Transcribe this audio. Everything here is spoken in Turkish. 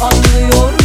anlıyor.